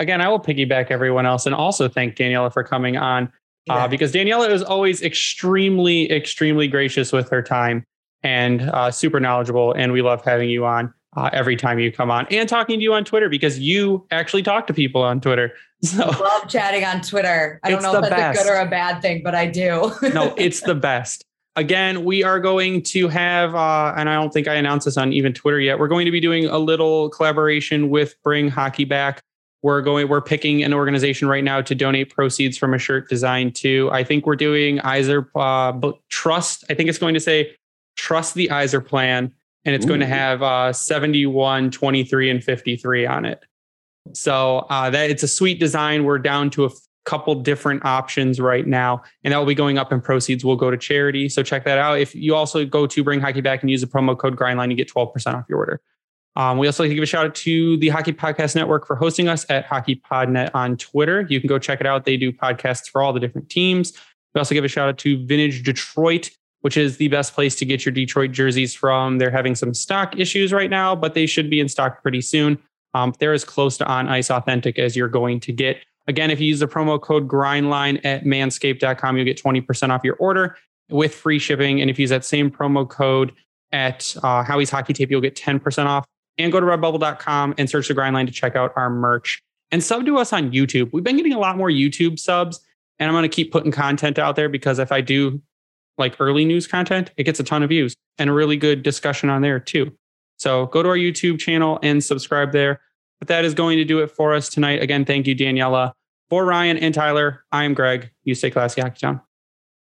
again, I will piggyback everyone else and also thank Daniella for coming on uh, Yeah. because Daniella is always extremely, extremely gracious with her time and uh, super knowledgeable. And we love having you on uh, every time you come on and talking to you on Twitter because you actually talk to people on Twitter. <laughs> So, Love chatting on Twitter. I don't know if that's best. a good or a bad thing, but I do. <laughs> no, it's the best. Again, we are going to have, uh, and I don't think I announced this on even Twitter yet. We're going to be doing a little collaboration with Bring Hockey Back. We're going, we're picking an organization right now to donate proceeds from a shirt design to. I think we're doing Yzer uh, Trust. I think it's going to say Trust the Yzer Plan, and it's going to have uh, 71, 23, and 53 on it. So uh, that it's a sweet design. We're down to a f- couple different options right now, and that will be going up, and proceeds will go to charity. So check that out. If you also go to Bring Hockey Back and use the promo code Grindline, you get twelve percent off your order. Um, we also like to give a shout out to the Hockey Podcast Network for hosting us at Hockey Podnet on Twitter. You can go check it out. They do podcasts for all the different teams. We also give a shout out to Vintage Detroit, which is the best place to get your Detroit jerseys from. They're having some stock issues right now, but they should be in stock pretty soon. Um, they're as close to on ice authentic as you're going to get. Again, if you use the promo code grindline at manscaped.com, you'll get 20% off your order with free shipping. And if you use that same promo code at uh, Howie's Hockey Tape, you'll get 10% off. And go to redbubble.com and search the grindline to check out our merch. And sub to us on YouTube. We've been getting a lot more YouTube subs, and I'm going to keep putting content out there because if I do like early news content, it gets a ton of views and a really good discussion on there too. So go to our YouTube channel and subscribe there. But that is going to do it for us tonight. Again, thank you, Daniella. For Ryan and Tyler, I am Greg. You stay classy, Hockey Town.